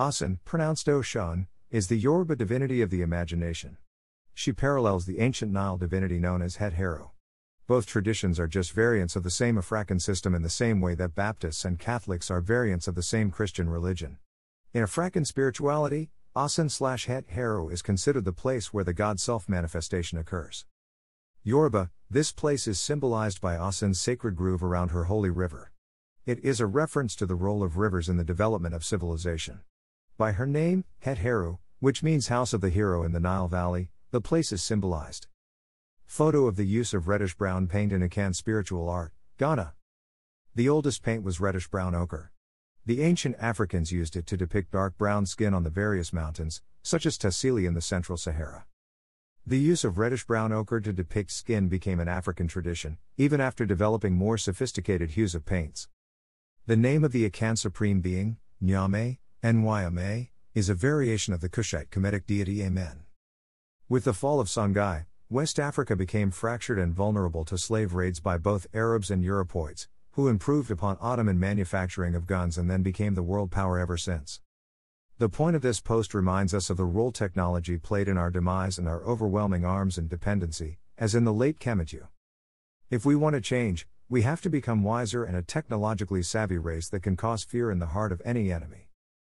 Osun, pronounced Oshun, is the Yoruba divinity of the imagination. She parallels the ancient Nile divinity known as Het Heru. Both traditions are just variants of the same Afrakan system in the same way that Baptists and Catholics are variants of the same Christian religion. In Afrakan spirituality, Osun slash Het Heru is considered the place where the God self manifestation occurs. Yoruba, this place is symbolized by Osun's sacred groove around her holy river. It is a reference to the role of rivers in the development of civilization. By her name, Het Heru, which means house of the hero in the Nile Valley, the place is symbolized. Photo of the use of reddish brown paint in Akan spiritual art, Ghana. The oldest paint was reddish brown ochre. The ancient Africans used it to depict dark brown skin on the various mountains, such as Tassili in the central Sahara. The use of reddish brown ochre to depict skin became an African tradition, even after developing more sophisticated hues of paints. The name of the Akan supreme being, Nyame, Nyame, is a variation of the Kushite Kemetic deity Amen. With the fall of Songhai, West Africa became fractured and vulnerable to slave raids by both Arabs and Europoids, who improved upon Ottoman manufacturing of guns and then became the world power ever since. The point of this post reminds us of the role technology played in our demise and our overwhelming arms and dependency, as in the late Kemetu. If we want to change, we have to become wiser and a technologically savvy race that can cause fear in the heart of any enemy.